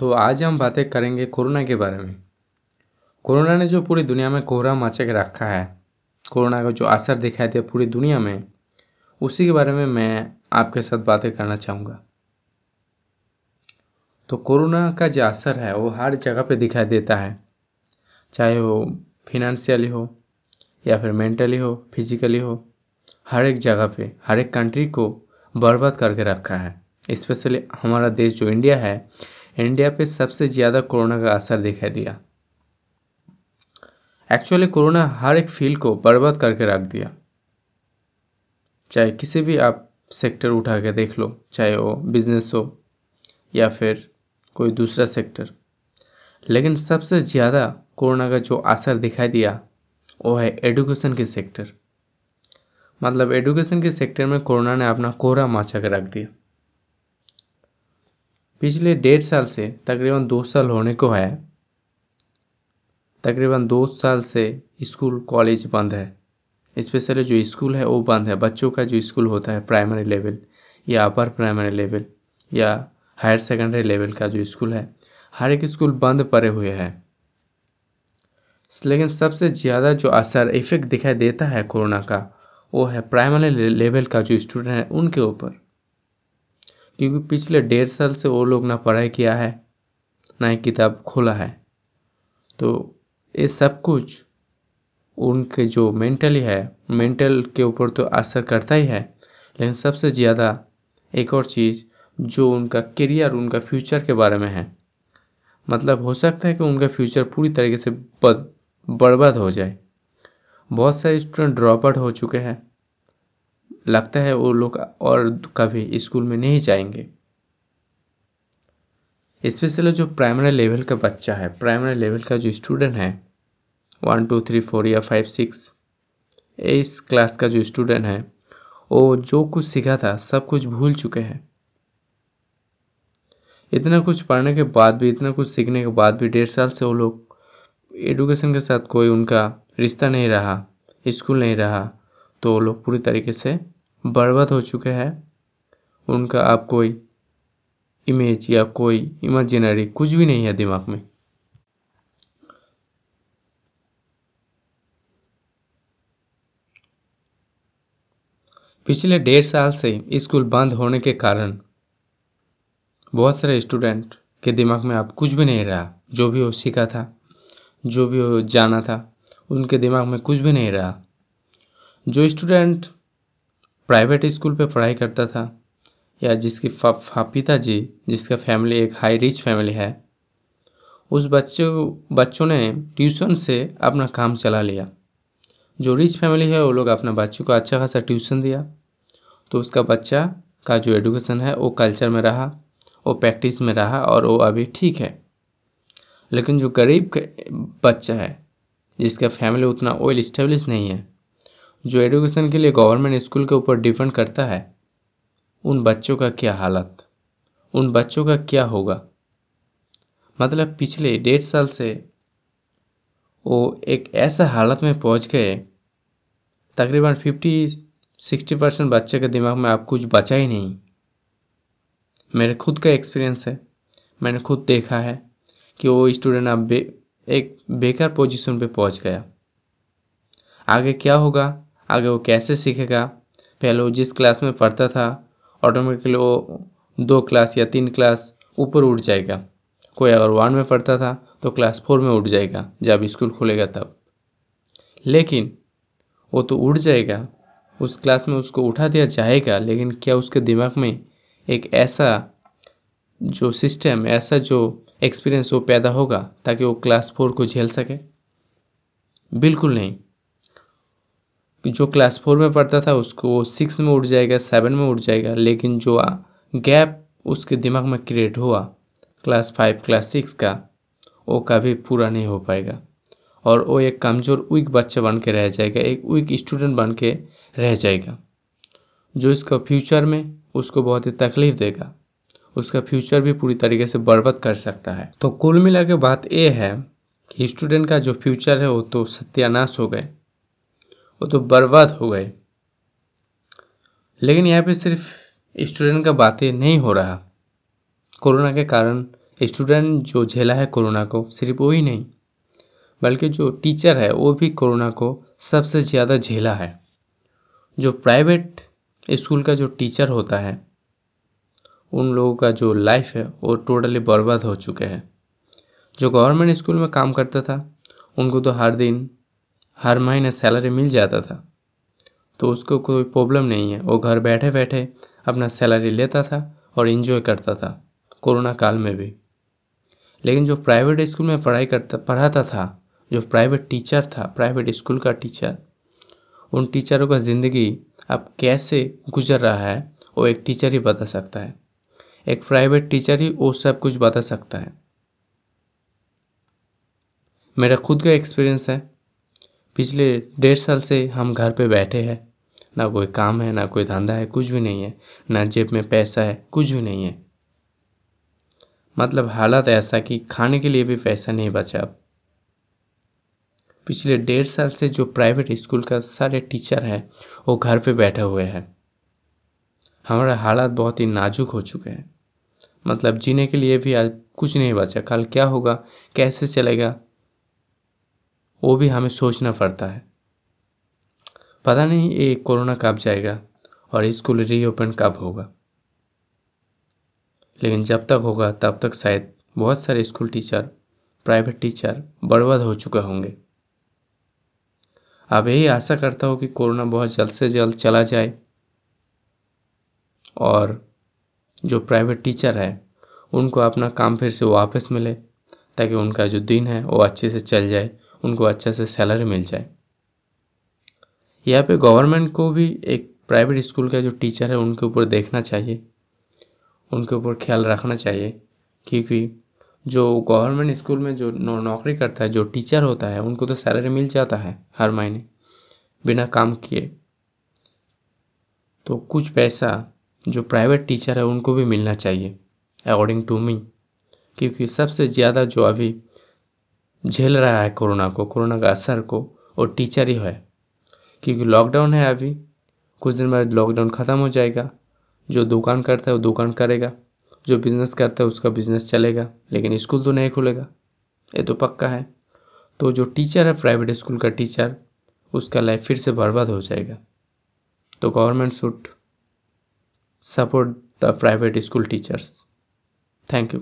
तो आज हम बातें करेंगे कोरोना के बारे में। कोरोना ने जो पूरी दुनिया में कोहरा मचा के रखा है, कोरोना का जो असर दिखाई दिया पूरी दुनिया में, उसी के बारे में मैं आपके साथ बातें करना चाहूँगा। तो कोरोना का जो असर है, वो हर जगह पे दिखाई देता है। चाहे वो फिनेंशियली हो, या फिर मेंटली हो फिजिकली हो, हर एक जगह पे, हर एक कंट्री को बर्बाद करके रखा है। स्पेशली हमारा देश जो इंडिया है इंडिया पे सबसे ज़्यादा कोरोना का असर दिखाई दिया। एक्चुअली कोरोना हर एक फ़ील्ड को बर्बाद करके रख दिया। चाहे किसी भी आप सेक्टर उठा के देख लो, चाहे वो बिज़नेस हो या फिर कोई दूसरा सेक्टर लेकिन सबसे ज़्यादा कोरोना का जो असर दिखाई दिया, वो है एडुकेशन के सेक्टर मतलब एडुकेशन के सेक्टर में कोरोना ने अपना कोहरा माचा के रख दिया। पिछले डेढ़ साल से, तकरीबन दो साल होने को है, तकरीबन दो साल से स्कूल, कॉलेज बंद है। स्पेशली जो स्कूल है, वो बंद है। बच्चों का जो स्कूल होता है, प्राइमरी लेवल या अपर प्राइमरी लेवल या हायर सेकेंडरी लेवल का जो स्कूल है, हर एक स्कूल बंद पड़े हुए हैं। लेकिन सबसे ज़्यादा जो असर, इफ़ेक्ट दिखाई देता है कोरोना का, वो है प्राइमरी लेवल का जो स्टूडेंट है, उनके ऊपर। क्योंकि पिछले डेढ़ साल से वो लोग ना पढ़ाई किया है, ना ही किताब खोला है। तो ये सब कुछ उनके जो मेंटली है मेंटल के ऊपर तो असर करता ही है। लेकिन सबसे ज़्यादा एक और चीज़, जो उनका करियर उनका फ्यूचर के बारे में है। मतलब हो सकता है कि उनका फ्यूचर पूरी तरीके से बर्बाद हो जाए। बहुत सारे स्टूडेंट ड्रॉप आउट हो चुके हैं। लगता है वो लोग और कभी स्कूल में नहीं जाएँगे। स्पेशली जो प्राइमरी लेवल का बच्चा है, प्राइमरी लेवल का जो स्टूडेंट है वन टू थ्री फोर या फाइव सिक्स इस क्लास का जो स्टूडेंट है, वो जो कुछ सीखा था, सब कुछ भूल चुके हैं। इतना कुछ पढ़ने के बाद भी, इतना कुछ सीखने के बाद भी, डेढ़ साल से वो लोग एडुकेशन के साथ कोई उनका रिश्ता नहीं रहा स्कूल नहीं रहा तो वो लोग पूरी तरीके से बर्बाद हो चुके हैं। उनका आप कोई इमेज या कोई इमेजिनरी कुछ भी नहीं है दिमाग में। पिछले डेढ़ साल से स्कूल बंद होने के कारण बहुत सारे स्टूडेंट के दिमाग में अब कुछ भी नहीं रहा। जो भी वो सीखा था, जो भी वो जाना था, उनके दिमाग में कुछ भी नहीं रहा। जो स्टूडेंट प्राइवेट स्कूल पे पढ़ाई करता था, या जिसकी पिताजी, जिसका फैमिली एक हाई रिच फैमिली है, उस बच्चों बच्चों ने ट्यूशन से अपना काम चला लिया। जो रिच फैमिली है, वो लोग अपने बच्चों को अच्छा खासा ट्यूशन दिया। तो उसका बच्चा का जो एडुकेशन है, वो कल्चर में रहा, वो प्रैक्टिस में रहा, और वो अभी ठीक है। लेकिन जो गरीब बच्चा है, जिसका फैमिली उतना वेल इस्टेब्लिश नहीं है जो एडुकेशन के लिए गवर्नमेंट स्कूल के ऊपर डिपेंड करता है उन बच्चों का क्या हालत? उन बच्चों का क्या होगा? मतलब पिछले डेढ़ साल से वो एक ऐसा हालत में पहुँच गए तकरीबन फिफ्टी सिक्सटी परसेंट बच्चे के दिमाग में अब कुछ बचा ही नहीं। मेरे खुद का एक्सपीरियंस है। मैंने खुद देखा है कि वो स्टूडेंट अब बे, एक बेकार पोजीशन पे पहुँच गया। आगे क्या होगा? आगे वो कैसे सीखेगा? पहले वो जिस क्लास में पढ़ता था ऑटोमेटिकली वो दो क्लास या तीन क्लास ऊपर उठ जाएगा। कोई अगर वन में पढ़ता था तो क्लास फोर में उठ जाएगा, जब स्कूल खुलेगा तब। लेकिन वो तो उठ जाएगा, उस क्लास में उसको उठा दिया जाएगा, लेकिन क्या उसके दिमाग में एक ऐसा जो सिस्टम ऐसा जो एक्सपीरियंस वो पैदा होगा, ताकि वो क्लास फोर को झेल सके? बिल्कुल नहीं। जो क्लास फोर में पढ़ता था उसको सिक्स में उठ जाएगा सेवन में उठ जाएगा, लेकिन जो गैप उसके दिमाग में क्रिएट हुआ क्लास फाइव क्लास सिक्स का, वो कभी पूरा नहीं हो पाएगा। और वो एक कमज़ोर वीक बच्चा बन के रह जाएगा, एक वीक स्टूडेंट बन के रह जाएगा, जो इसका फ्यूचर में उसको बहुत ही तकलीफ़ देगा। उसका फ्यूचर भी पूरी तरीके से बर्बाद कर सकता है। तो कुल मिला के बात ये है कि स्टूडेंट का जो फ्यूचर है वो तो सत्यानाश हो गए। वो तो बर्बाद हो गए। लेकिन यहाँ पे सिर्फ़ स्टूडेंट का बातें नहीं हो रहा। कोरोना के कारण स्टूडेंट जो झेला है कोरोना को, सिर्फ़ वही नहीं, बल्कि जो टीचर है वो भी कोरोना को सबसे ज़्यादा झेला है। जो प्राइवेट स्कूल का जो टीचर होता है, उन लोगों का जो लाइफ है वो टोटली बर्बाद हो चुके हैं। जो गवर्नमेंट स्कूल में काम करता था, उनको तो हर दिन हर महीने सैलरी मिल जाता था। तो उसको कोई प्रॉब्लम नहीं है। वो घर बैठे बैठे अपना सैलरी लेता था और इन्जॉय करता था, कोरोना काल में भी। लेकिन जो प्राइवेट स्कूल में पढ़ाई करता, पढ़ाता था, जो प्राइवेट टीचर था प्राइवेट स्कूल का टीचर उन टीचरों का ज़िंदगी अब कैसे गुजर रहा है, वो एक टीचर ही बता सकता है। एक प्राइवेट टीचर ही वो सब कुछ बता सकता है। मेरा खुद का एक्सपीरियंस है। पिछले डेढ़ साल से हम घर पे बैठे हैं। ना कोई काम है, ना कोई धंधा है, कुछ भी नहीं है। ना जेब में पैसा है, कुछ भी नहीं है। मतलब हालत ऐसा कि खाने के लिए भी पैसा नहीं बचा अब। पिछले डेढ़ साल से जो प्राइवेट स्कूल का सारे टीचर हैं, वो घर पे बैठे हुए हैं। हमारा हालात बहुत ही नाजुक हो चुके हैं। मतलब जीने के लिए भी आज कुछ नहीं बचा। कल क्या होगा? कैसे चलेगा? वो भी हमें सोचना पड़ता है। पता नहीं ये कोरोना कब जाएगा और स्कूल रीओपन कब होगा। लेकिन जब तक होगा, तब तक शायद बहुत सारे स्कूल टीचर प्राइवेट टीचर बर्बाद हो चुके होंगे। अब यही आशा करता हूँ कि कोरोना बहुत जल्द से जल्द चला जाए और जो प्राइवेट टीचर है, उनको अपना काम फिर से वापस मिले, ताकि उनका जो दिन है वो अच्छे से चल जाए। उनको अच्छे से सैलरी मिल जाए। यहाँ पे गवर्नमेंट को भी एक प्राइवेट स्कूल का जो टीचर है, उनके ऊपर देखना चाहिए। उनके ऊपर ख्याल रखना चाहिए क्योंकि जो गवर्नमेंट स्कूल में जो नौकरी करता है, जो टीचर होता है, उनको तो सैलरी मिल जाता है हर महीने बिना काम किए। तो कुछ पैसा जो प्राइवेट टीचर है, उनको भी मिलना चाहिए अकॉर्डिंग टू मी क्योंकि सबसे ज़्यादा जो अभी झेल रहा है कोरोना को, कोरोना का असर को वो टीचर ही है। क्योंकि लॉकडाउन है अभी, कुछ दिन बाद लॉकडाउन ख़त्म हो जाएगा। जो दुकान करता है, वो दुकान करेगा। जो बिज़नेस करता है, उसका बिज़नेस चलेगा। लेकिन स्कूल तो नहीं खुलेगा। ये तो पक्का है। तो जो टीचर है प्राइवेट स्कूल का टीचर उसका लाइफ फिर से बर्बाद हो जाएगा। तो government should support the private school teachers thank you.